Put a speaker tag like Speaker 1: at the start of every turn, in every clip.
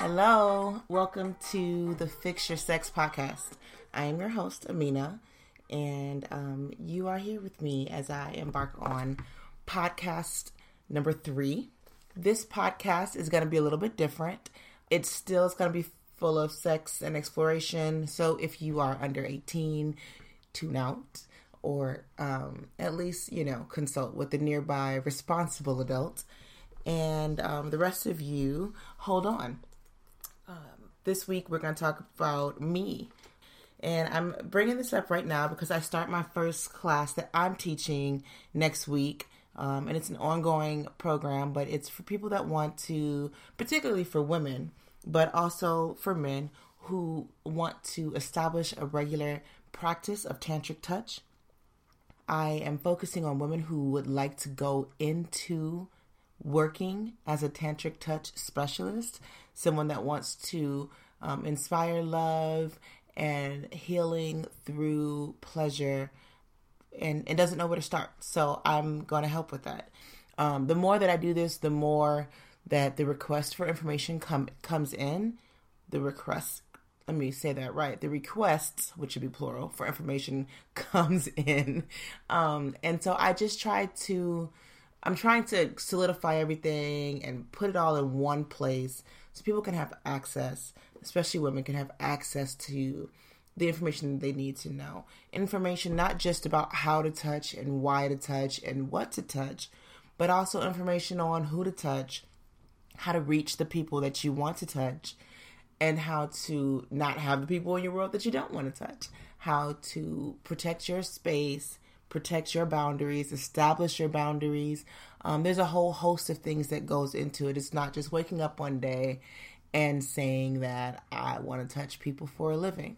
Speaker 1: Hello, welcome to the Fix Your Sex podcast. I am your host, Amina, and um, you are here with me as I embark on podcast number three. This podcast is going to be a little bit different. It still is going to be full of sex and exploration. So if you are under 18, tune out or um, at least, you know, consult with a nearby responsible adult. And um, the rest of you, hold on. Um, this week, we're going to talk about me. And I'm bringing this up right now because I start my first class that I'm teaching next week. Um, and it's an ongoing program, but it's for people that want to, particularly for women, but also for men who want to establish a regular practice of tantric touch. I am focusing on women who would like to go into working as a tantric touch specialist, someone that wants to um, inspire love and healing through pleasure and, and doesn't know where to start. So I'm going to help with that. Um, the more that I do this, the more that the request for information come comes in. The request, let me say that right. The requests, which should be plural, for information comes in, um, and so I just try to. I'm trying to solidify everything and put it all in one place so people can have access, especially women can have access to the information they need to know. Information not just about how to touch and why to touch and what to touch, but also information on who to touch, how to reach the people that you want to touch, and how to not have the people in your world that you don't want to touch, how to protect your space, protect your boundaries, establish your boundaries. Um, there's a whole host of things that goes into it. It's not just waking up one day and saying that I want to touch people for a living.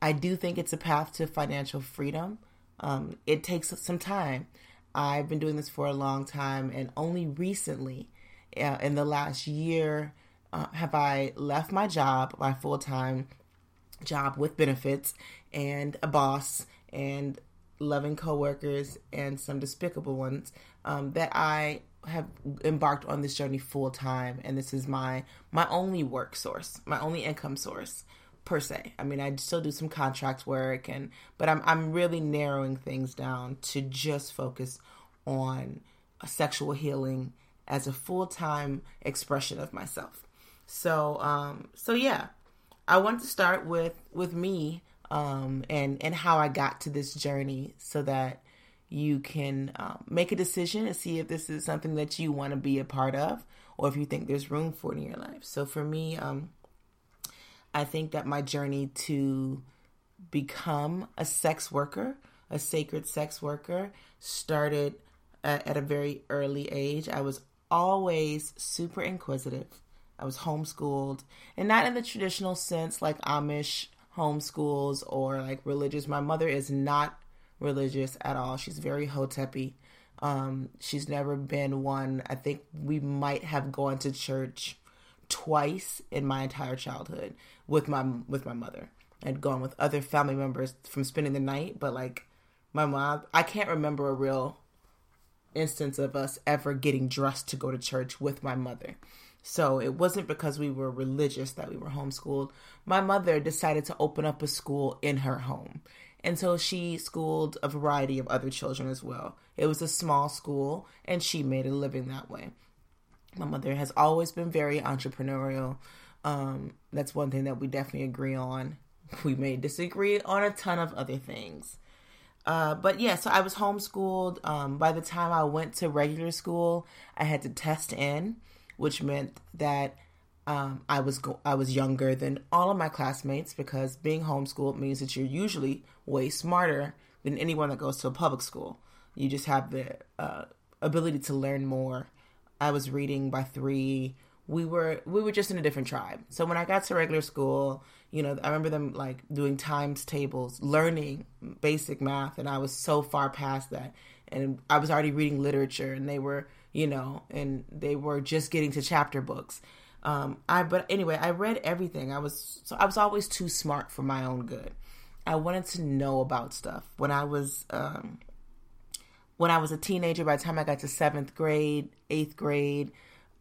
Speaker 1: I do think it's a path to financial freedom. Um, it takes some time. I've been doing this for a long time, and only recently, uh, in the last year, uh, have I left my job, my full time job with benefits, and a boss, and loving coworkers, and some despicable ones, um, that I have embarked on this journey full time, and this is my my only work source, my only income source per se. I mean, I still do some contract work and but I'm I'm really narrowing things down to just focus on sexual healing as a full-time expression of myself. So um so yeah, I want to start with with me um and and how I got to this journey so that you can um, make a decision and see if this is something that you want to be a part of or if you think there's room for it in your life. So for me, um, I think that my journey to become a sex worker, a sacred sex worker, started at, at a very early age. I was always super inquisitive. I was homeschooled, and not in the traditional sense like Amish homeschools or like religious. My mother is not religious at all. She's very hotepi. Um, she's never been one. I think we might have gone to church twice in my entire childhood with my with my mother. I'd gone with other family members from spending the night, but like my mom, I can't remember a real instance of us ever getting dressed to go to church with my mother. So it wasn't because we were religious that we were homeschooled. My mother decided to open up a school in her home. And so she schooled a variety of other children as well. It was a small school and she made a living that way. My mother has always been very entrepreneurial. Um, that's one thing that we definitely agree on. We may disagree on a ton of other things. Uh, but yeah, so I was homeschooled. Um, by the time I went to regular school, I had to test in, which meant that um, I was go- I was younger than all of my classmates because being homeschooled means that you're usually way smarter than anyone that goes to a public school. You just have the uh, ability to learn more I was reading by three. We were we were just in a different tribe. So when I got to regular school, you know, I remember them like doing times tables, learning basic math, and I was so far past that. And I was already reading literature, and they were, you know, and they were just getting to chapter books. Um, I but anyway, I read everything. I was so I was always too smart for my own good. I wanted to know about stuff. When I was um, when I was a teenager, by the time I got to seventh grade, eighth grade,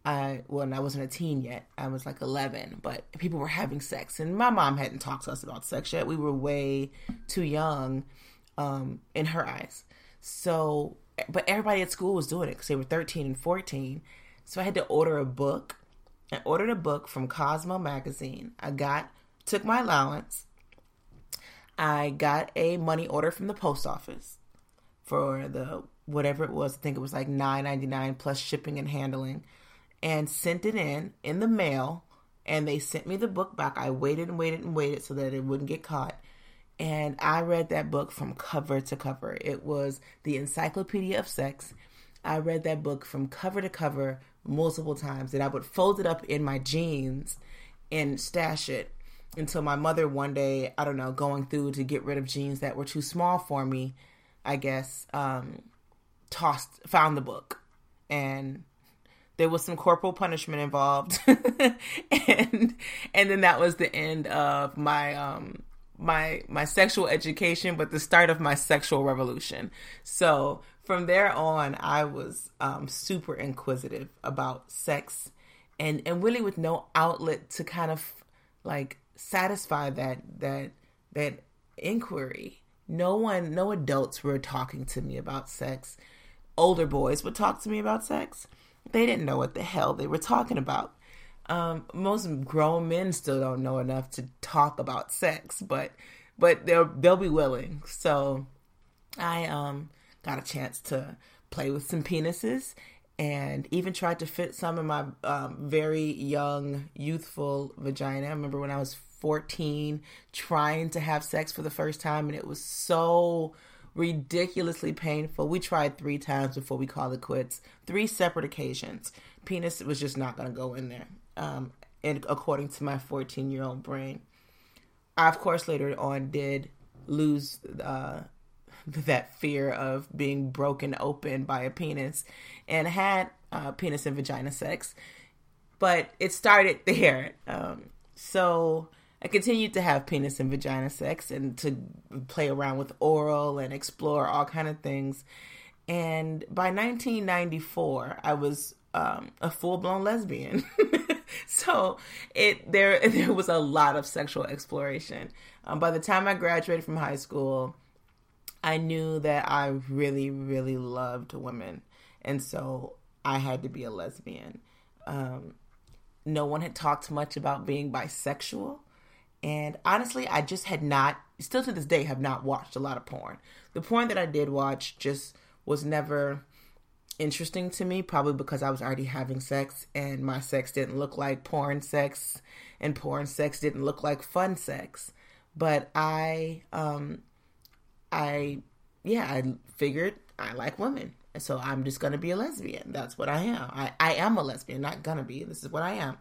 Speaker 1: I well, I wasn't a teen yet. I was like 11, but people were having sex, and my mom hadn't talked to us about sex yet. We were way too young, um, in her eyes. So, but everybody at school was doing it because they were 13 and 14. So I had to order a book. I ordered a book from Cosmo magazine. I got took my allowance. I got a money order from the post office for the whatever it was. I think it was like nine ninety nine plus shipping and handling and sent it in in the mail and they sent me the book back. I waited and waited and waited so that it wouldn't get caught. And I read that book from cover to cover. It was the Encyclopedia of Sex. I read that book from cover to cover multiple times and I would fold it up in my jeans and stash it until my mother one day, I don't know, going through to get rid of jeans that were too small for me, I guess, um, tossed, found the book. And there was some corporal punishment involved and and then that was the end of my um my my sexual education but the start of my sexual revolution. So from there on i was um super inquisitive about sex and and really with no outlet to kind of like satisfy that that that inquiry. No one no adults were talking to me about sex. Older boys would talk to me about sex. They didn't know what the hell they were talking about. Um, most grown men still don't know enough to talk about sex, but but they'll they'll be willing. So I um got a chance to play with some penises and even tried to fit some in my um, very young, youthful vagina. I remember when I was 14 trying to have sex for the first time, and it was so ridiculously painful. We tried three times before we called it quits. Three separate occasions. Penis was just not going to go in there. Um, and according to my 14 year old brain, I of course later on did lose uh, that fear of being broken open by a penis, and had uh, penis and vagina sex. But it started there. Um, so I continued to have penis and vagina sex and to play around with oral and explore all kind of things. And by 1994, I was um, a full blown lesbian. so it there there was a lot of sexual exploration. Um, by the time I graduated from high school, I knew that I really really loved women, and so I had to be a lesbian. Um, no one had talked much about being bisexual. And honestly, I just had not, still to this day, have not watched a lot of porn. The porn that I did watch just was never interesting to me, probably because I was already having sex and my sex didn't look like porn sex and porn sex didn't look like fun sex. But I, um, I, yeah, I figured I like women. So I'm just gonna be a lesbian. That's what I am. I, I am a lesbian, not gonna be. This is what I am.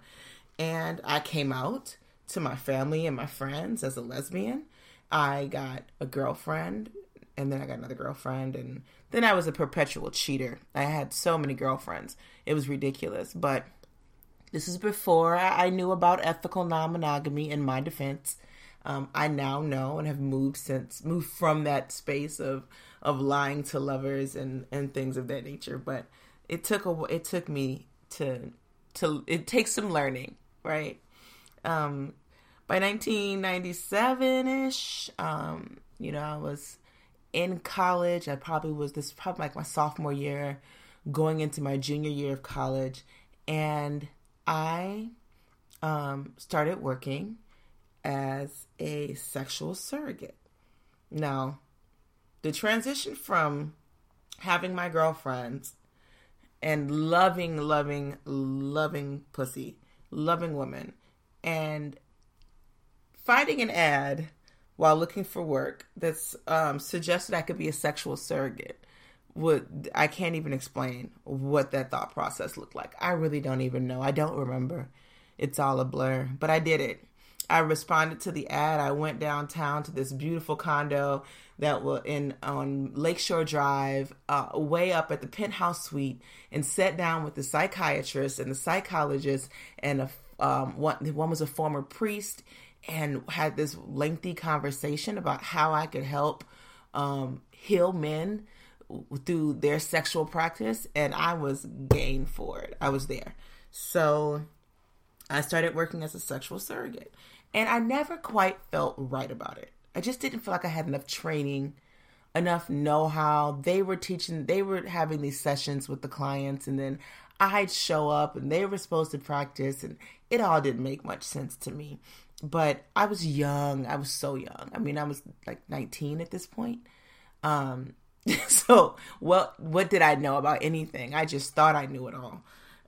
Speaker 1: And I came out to my family and my friends as a lesbian. I got a girlfriend and then I got another girlfriend and then I was a perpetual cheater. I had so many girlfriends. It was ridiculous, but this is before I knew about ethical non-monogamy in my defense. Um, I now know and have moved since moved from that space of of lying to lovers and and things of that nature. But it took a it took me to to it takes some learning, right? Um, by 1997 ish, um, you know, I was in college. I probably was this probably like my sophomore year, going into my junior year of college, and I um, started working as a sexual surrogate. Now, the transition from having my girlfriends and loving, loving, loving pussy, loving women, and finding an ad while looking for work that's um, suggested I could be a sexual surrogate would I can't even explain what that thought process looked like. I really don't even know. I don't remember. It's all a blur, but I did it. I responded to the ad. I went downtown to this beautiful condo that was in on Lakeshore Drive, uh, way up at the penthouse suite, and sat down with the psychiatrist and the psychologist and a um, one one was a former priest and had this lengthy conversation about how I could help um, heal men through their sexual practice, and I was game for it. I was there. So I started working as a sexual surrogate. And I never quite felt right about it. I just didn't feel like I had enough training, enough know how. They were teaching, they were having these sessions with the clients, and then I'd show up and they were supposed to practice, and it all didn't make much sense to me. But I was young. I was so young. I mean, I was like 19 at this point. Um, so what what did I know about anything? I just thought I knew it all.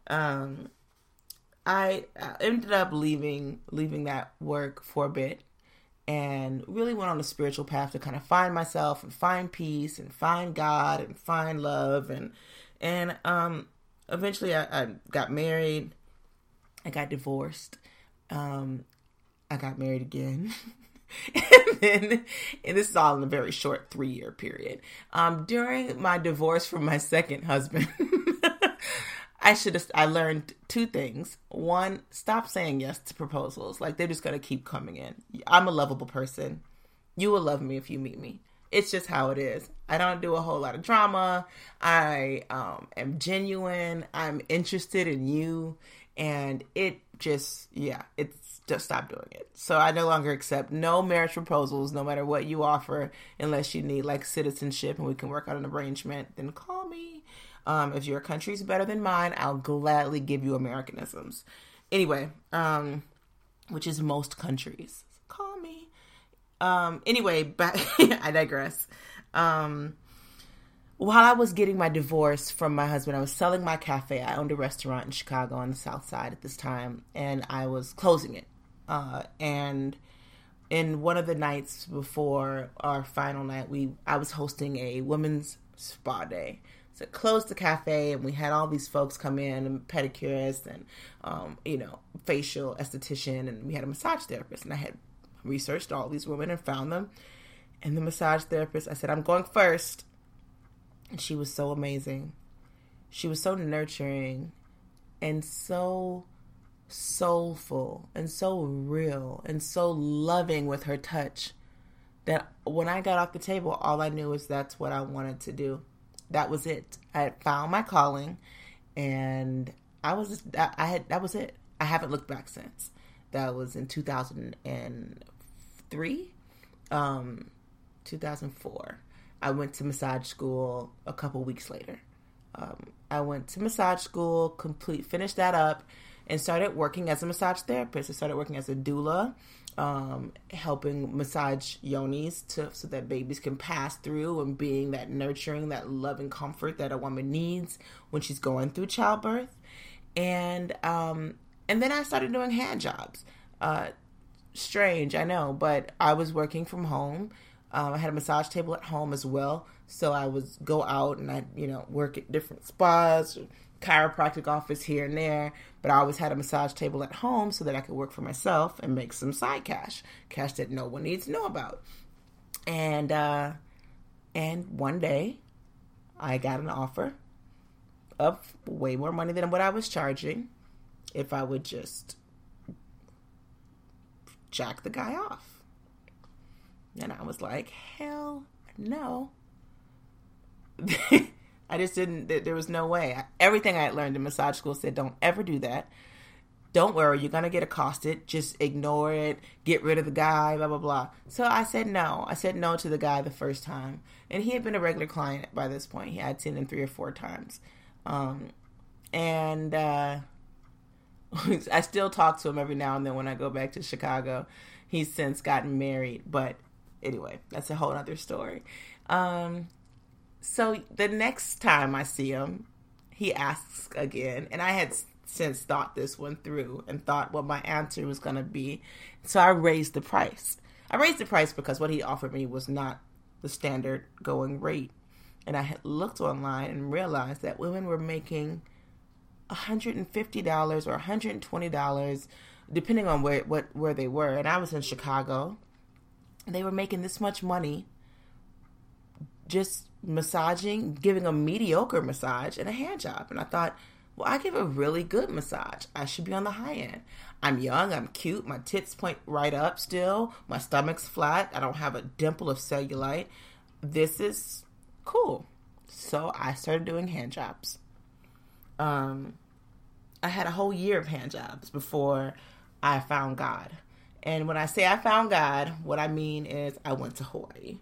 Speaker 1: Um, I ended up leaving leaving that work for a bit and really went on a spiritual path to kind of find myself and find peace and find God and find love and and um eventually I, I got married I got divorced um I got married again and then and this is all in a very short three year period um during my divorce from my second husband I should have. I learned two things. One, stop saying yes to proposals. Like they're just gonna keep coming in. I'm a lovable person. You will love me if you meet me. It's just how it is. I don't do a whole lot of drama. I um, am genuine. I'm interested in you, and it just yeah, it's just stop doing it. So I no longer accept no marriage proposals, no matter what you offer, unless you need like citizenship and we can work out an arrangement. Then call me um, if your country's better than mine, I'll gladly give you Americanisms. Anyway, um, which is most countries. Call me. Um, anyway, back, I digress. Um, while I was getting my divorce from my husband, I was selling my cafe. I owned a restaurant in Chicago on the South Side at this time, and I was closing it. Uh, and in one of the nights before our final night, we I was hosting a women's spa day. So closed the cafe, and we had all these folks come in, and pedicurists, and um, you know, facial esthetician, and we had a massage therapist. And I had researched all these women and found them. And the massage therapist, I said, "I'm going first. and she was so amazing. She was so nurturing, and so soulful, and so real, and so loving with her touch. That when I got off the table, all I knew was that's what I wanted to do that was it. I had found my calling, and I was I had that was it. I haven't looked back since. That was in 2003, um, 2004. I went to massage school a couple weeks later. Um, I went to massage school, complete, finished that up, and started working as a massage therapist. I started working as a doula um, helping massage yonis to so that babies can pass through and being that nurturing, that loving comfort that a woman needs when she's going through childbirth. And um, and then I started doing hand jobs. Uh, strange, I know, but I was working from home. Um, I had a massage table at home as well, so I was go out and I, you know, work at different spas chiropractic office here and there, but I always had a massage table at home so that I could work for myself and make some side cash, cash that no one needs to know about. And uh, and one day, I got an offer of way more money than what I was charging if I would just jack the guy off. And I was like, hell no. I just didn't. There was no way. Everything I had learned in massage school said, "Don't ever do that. Don't worry, you're gonna get accosted. Just ignore it. Get rid of the guy. Blah blah blah." So I said no. I said no to the guy the first time, and he had been a regular client by this point. He had seen him three or four times, um, and uh, I still talk to him every now and then when I go back to Chicago. He's since gotten married, but anyway, that's a whole other story. Um, so the next time I see him, he asks again, and I had since thought this one through and thought what my answer was going to be. So I raised the price. I raised the price because what he offered me was not the standard going rate. And I had looked online and realized that women were making $150 or $120 depending on where what where they were. And I was in Chicago. They were making this much money just massaging, giving a mediocre massage and a hand job. And I thought, well, I give a really good massage. I should be on the high end. I'm young, I'm cute, my tits point right up still, my stomach's flat, I don't have a dimple of cellulite. This is cool. So I started doing hand jobs. Um, I had a whole year of hand jobs before I found God. And when I say I found God, what I mean is I went to Hawaii.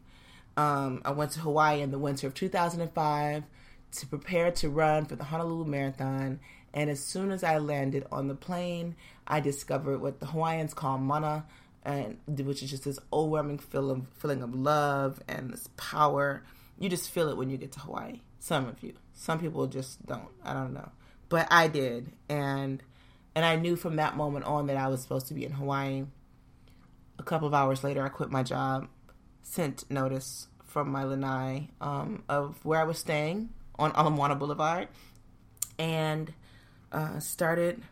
Speaker 1: Um, I went to Hawaii in the winter of 2005 to prepare to run for the Honolulu Marathon. And as soon as I landed on the plane, I discovered what the Hawaiians call mana, and which is just this overwhelming feeling feeling of love and this power. You just feel it when you get to Hawaii. Some of you, some people just don't. I don't know, but I did, and and I knew from that moment on that I was supposed to be in Hawaii. A couple of hours later, I quit my job, sent notice from my lanai um, of where I was staying on Ala Moana Boulevard, and uh, started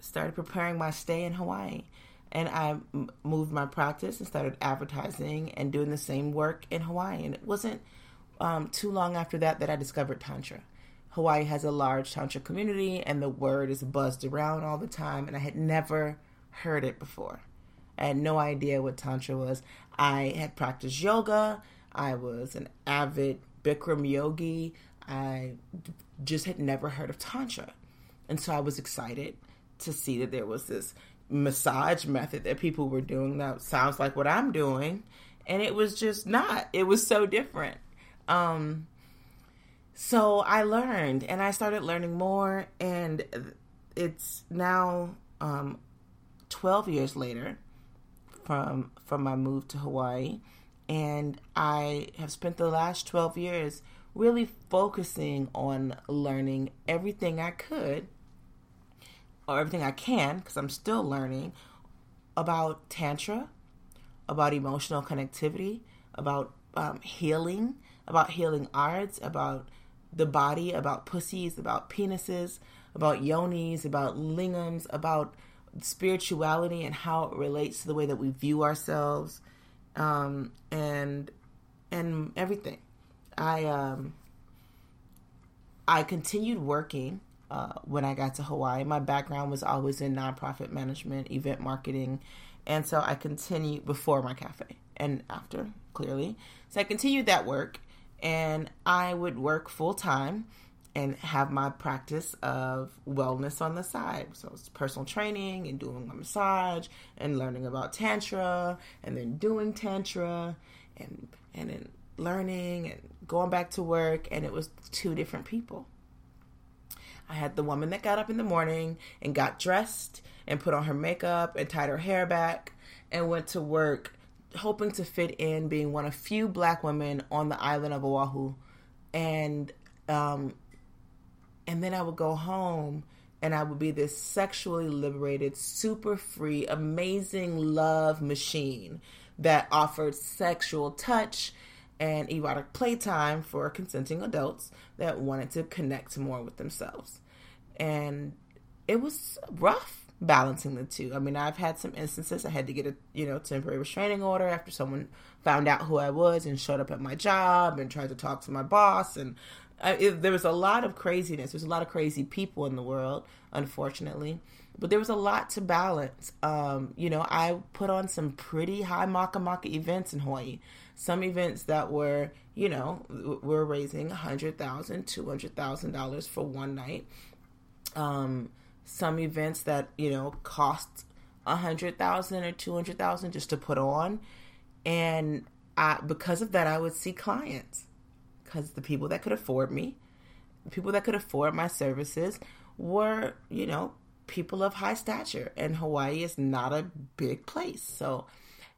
Speaker 1: started preparing my stay in Hawaii. And I moved my practice and started advertising and doing the same work in Hawaii. And it wasn't um, too long after that that I discovered Tantra. Hawaii has a large Tantra community, and the word is buzzed around all the time. And I had never heard it before. I had no idea what Tantra was. I had practiced yoga. I was an avid Bikram yogi. I just had never heard of Tantra. And so I was excited to see that there was this massage method that people were doing that sounds like what I'm doing. And it was just not. It was so different. Um, so I learned and I started learning more. And it's now um, 12 years later from from my move to Hawaii. And I have spent the last 12 years really focusing on learning everything I could or everything I can because I'm still learning about tantra, about emotional connectivity, about um, healing, about healing arts, about the body, about pussies, about penises, about yonis, about lingams, about spirituality and how it relates to the way that we view ourselves um, and and everything. I um, I continued working uh, when I got to Hawaii. My background was always in nonprofit management, event marketing, and so I continued before my cafe and after clearly. So I continued that work, and I would work full time and have my practice of wellness on the side. So it's personal training and doing a massage and learning about tantra and then doing tantra and and then learning and going back to work and it was two different people. I had the woman that got up in the morning and got dressed and put on her makeup and tied her hair back and went to work hoping to fit in being one of few black women on the island of Oahu and um, and then I would go home and I would be this sexually liberated, super free, amazing love machine that offered sexual touch and erotic playtime for consenting adults that wanted to connect more with themselves. And it was rough balancing the two. I mean, I've had some instances I had to get a, you know, temporary restraining order after someone found out who I was and showed up at my job and tried to talk to my boss and it, there was a lot of craziness. There's a lot of crazy people in the world, unfortunately, but there was a lot to balance. Um, you know, I put on some pretty high maka maka events in Hawaii. Some events that were, you know, we're raising a hundred thousand, two hundred thousand dollars for one night. Um, some events that you know cost a hundred thousand or two hundred thousand just to put on, and I, because of that, I would see clients because the people that could afford me, the people that could afford my services were, you know, people of high stature. And Hawaii is not a big place. So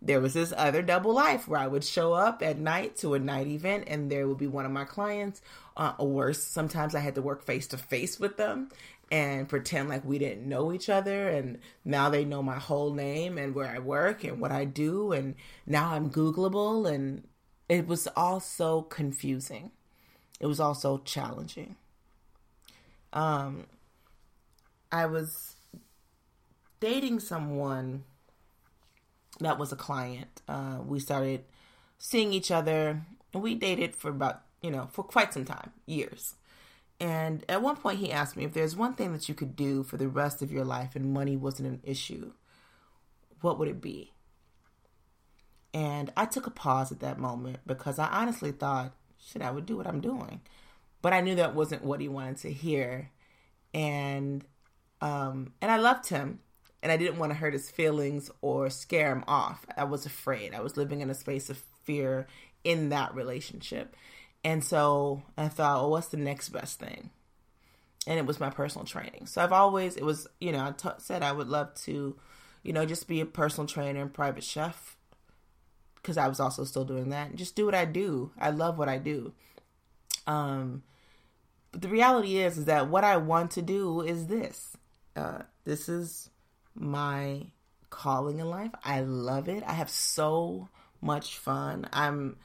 Speaker 1: there was this other double life where I would show up at night to a night event and there would be one of my clients. Uh, or worse, sometimes I had to work face to face with them and pretend like we didn't know each other. And now they know my whole name and where I work and what I do. And now I'm Googleable and it was also confusing. It was also challenging. Um, I was dating someone that was a client. Uh, we started seeing each other, we dated for about, you know, for quite some time, years. And at one point, he asked me if there's one thing that you could do for the rest of your life and money wasn't an issue, what would it be? And I took a pause at that moment because I honestly thought, shit, I would do what I'm doing. But I knew that wasn't what he wanted to hear. and um, and I loved him, and I didn't want to hurt his feelings or scare him off. I was afraid. I was living in a space of fear in that relationship, and so I thought, well, what's the next best thing? And it was my personal training. So I've always, it was, you know, I t- said I would love to, you know, just be a personal trainer and private chef because I was also still doing that. Just do what I do. I love what I do. Um, but the reality is, is that what I want to do is this. Uh, this is my calling in life. I love it. I have so much fun. I'm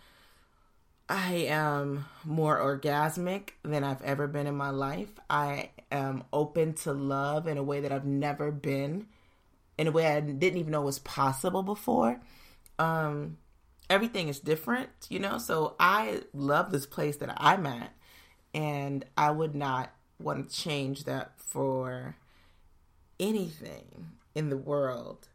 Speaker 1: I am more orgasmic than I've ever been in my life. I am open to love in a way that I've never been, in a way I didn't even know was possible before. Um, everything is different, you know. So I love this place that I'm at, and I would not want to change that for anything in the world.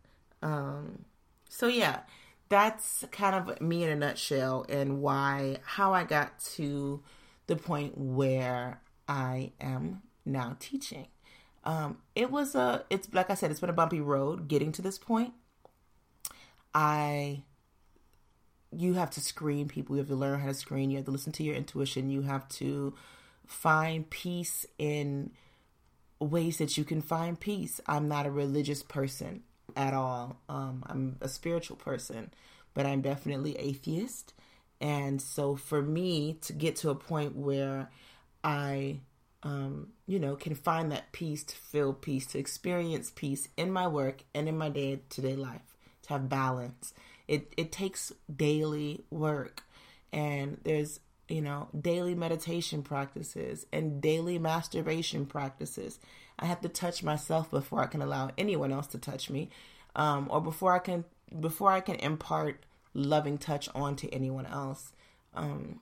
Speaker 1: Um, so yeah, that's kind of me in a nutshell and why how I got to the point where I am now teaching. Um, it was a it's like I said, it's been a bumpy road getting to this point. I you have to screen people, you have to learn how to screen, you have to listen to your intuition, you have to find peace in ways that you can find peace. I'm not a religious person at all. Um, I'm a spiritual person, but I'm definitely atheist. And so for me to get to a point where I, um, you know, can find that peace, to feel peace, to experience peace in my work and in my day to day life, to have balance. It it takes daily work, and there's you know, daily meditation practices and daily masturbation practices. I have to touch myself before I can allow anyone else to touch me, um, or before I can before I can impart loving touch onto anyone else. Um,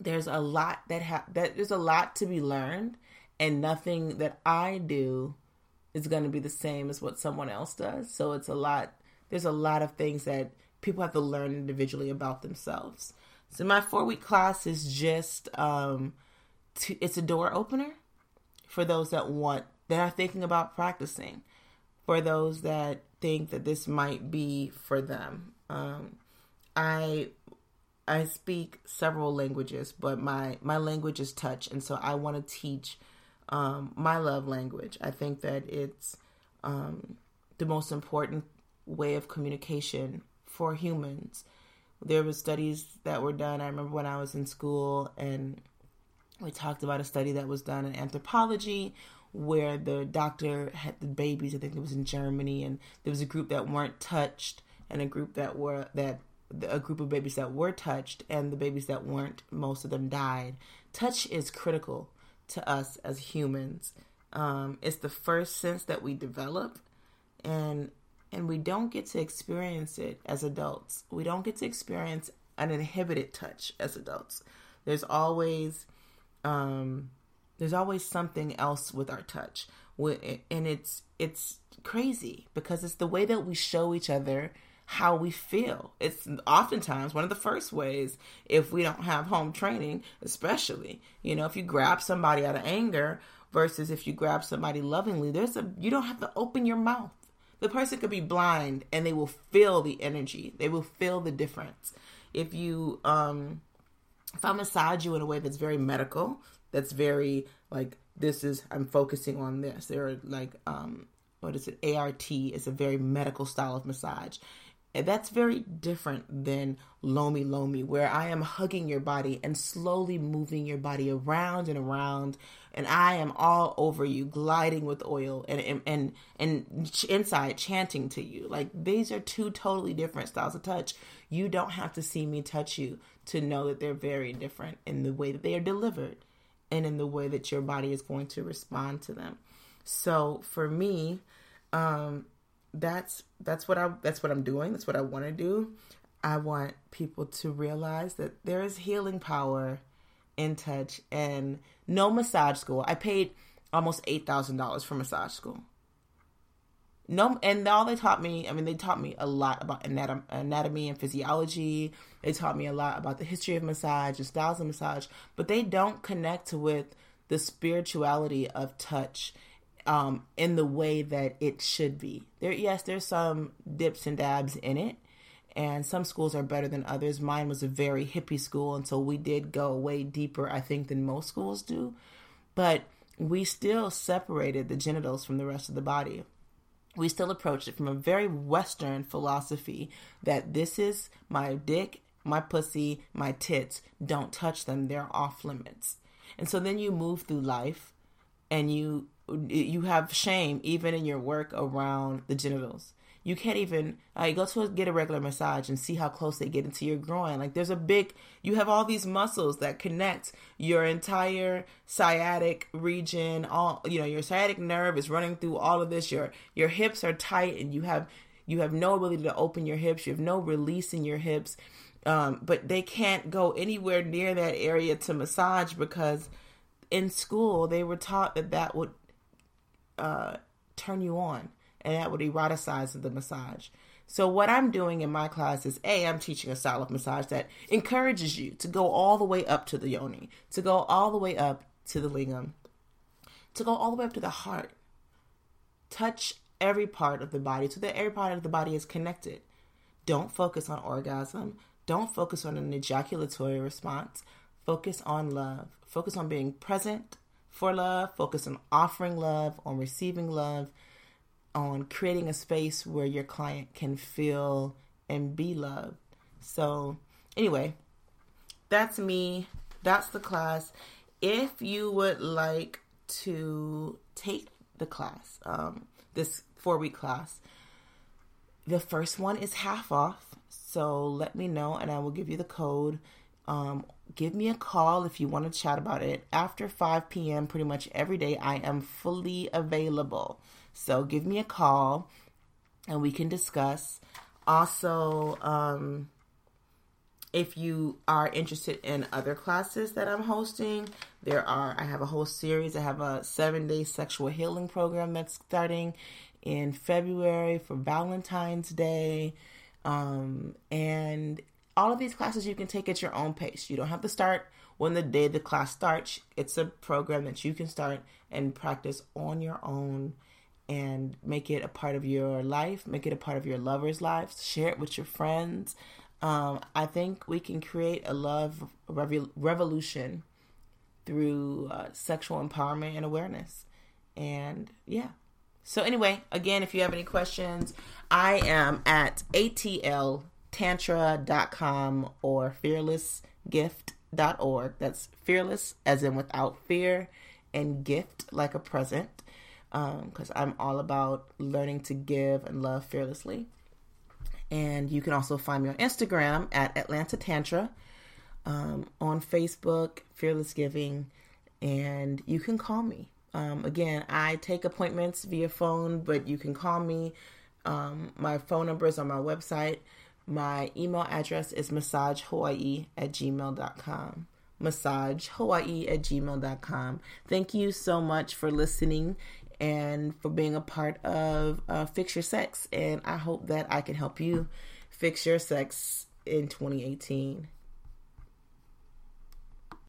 Speaker 1: there's a lot that ha- that there's a lot to be learned, and nothing that I do is going to be the same as what someone else does. So it's a lot. There's a lot of things that people have to learn individually about themselves. So my four week class is just um, to, it's a door opener for those that want that are thinking about practicing, for those that think that this might be for them. Um, I I speak several languages, but my my language is touch, and so I want to teach um, my love language. I think that it's um, the most important way of communication for humans there were studies that were done. I remember when I was in school and we talked about a study that was done in anthropology where the doctor had the babies. I think it was in Germany, and there was a group that weren't touched and a group that were that a group of babies that were touched and the babies that weren't. Most of them died. Touch is critical to us as humans. Um, it's the first sense that we develop, and and we don't get to experience it as adults. We don't get to experience an inhibited touch as adults. There's always um there's always something else with our touch. And it's it's crazy because it's the way that we show each other how we feel. It's oftentimes one of the first ways if we don't have home training, especially. You know, if you grab somebody out of anger versus if you grab somebody lovingly, there's a you don't have to open your mouth the person could be blind and they will feel the energy. They will feel the difference. If you um if I massage you in a way that's very medical, that's very like this is I'm focusing on this. There are like um what is it? ART is a very medical style of massage. And that's very different than Lomi Lomi, where I am hugging your body and slowly moving your body around and around, and I am all over you, gliding with oil and and and, and inside chanting to you. Like these are two totally different styles of touch. You don't have to see me touch you to know that they're very different in the way that they are delivered and in the way that your body is going to respond to them. So for me, um, that's that's what I that's what I'm doing. That's what I want to do. I want people to realize that there is healing power in touch and no massage school. I paid almost eight thousand dollars for massage school. No, and all they taught me, I mean, they taught me a lot about anatomy and physiology. They taught me a lot about the history of massage and styles of massage, but they don't connect with the spirituality of touch um, in the way that it should be. There, yes, there's some dips and dabs in it, and some schools are better than others. Mine was a very hippie school, and so we did go way deeper, I think, than most schools do. But we still separated the genitals from the rest of the body. We still approached it from a very Western philosophy that this is my dick, my pussy, my tits. Don't touch them; they're off limits. And so then you move through life, and you you have shame even in your work around the genitals. You can't even like go to a, get a regular massage and see how close they get into your groin. Like there's a big you have all these muscles that connect your entire sciatic region. All you know, your sciatic nerve is running through all of this. Your your hips are tight and you have you have no ability to open your hips. You have no release in your hips. Um, but they can't go anywhere near that area to massage because in school they were taught that that would uh, turn you on and that would eroticize the massage. So what I'm doing in my class is A, I'm teaching a style of massage that encourages you to go all the way up to the yoni, to go all the way up to the lingam, to go all the way up to the heart. Touch every part of the body so that every part of the body is connected. Don't focus on orgasm. Don't focus on an ejaculatory response. Focus on love. Focus on being present for love. Focus on offering love, on receiving love, on creating a space where your client can feel and be loved. So, anyway, that's me. That's the class. If you would like to take the class, um, this four week class, the first one is half off. So let me know and I will give you the code. Um, give me a call if you want to chat about it. After 5 p.m., pretty much every day, I am fully available. So give me a call and we can discuss. Also, um, if you are interested in other classes that I'm hosting, there are, I have a whole series. I have a seven day sexual healing program that's starting in February for Valentine's Day. Um, and all of these classes you can take at your own pace. You don't have to start when the day the class starts. It's a program that you can start and practice on your own and make it a part of your life, make it a part of your lovers' lives, share it with your friends. Um, I think we can create a love rev- revolution through uh, sexual empowerment and awareness. And yeah. So, anyway, again, if you have any questions, I am at atltantra.com or fearlessgift.org. That's fearless as in without fear and gift like a present because um, I'm all about learning to give and love fearlessly. And you can also find me on Instagram at Atlanta Tantra, um, on Facebook, Fearless Giving, and you can call me. Um, again, I take appointments via phone, but you can call me. Um, my phone number is on my website. My email address is massagehawaii at gmail.com. Massagehawaii at gmail.com. Thank you so much for listening and for being a part of uh, Fix Your Sex. And I hope that I can help you fix your sex in 2018.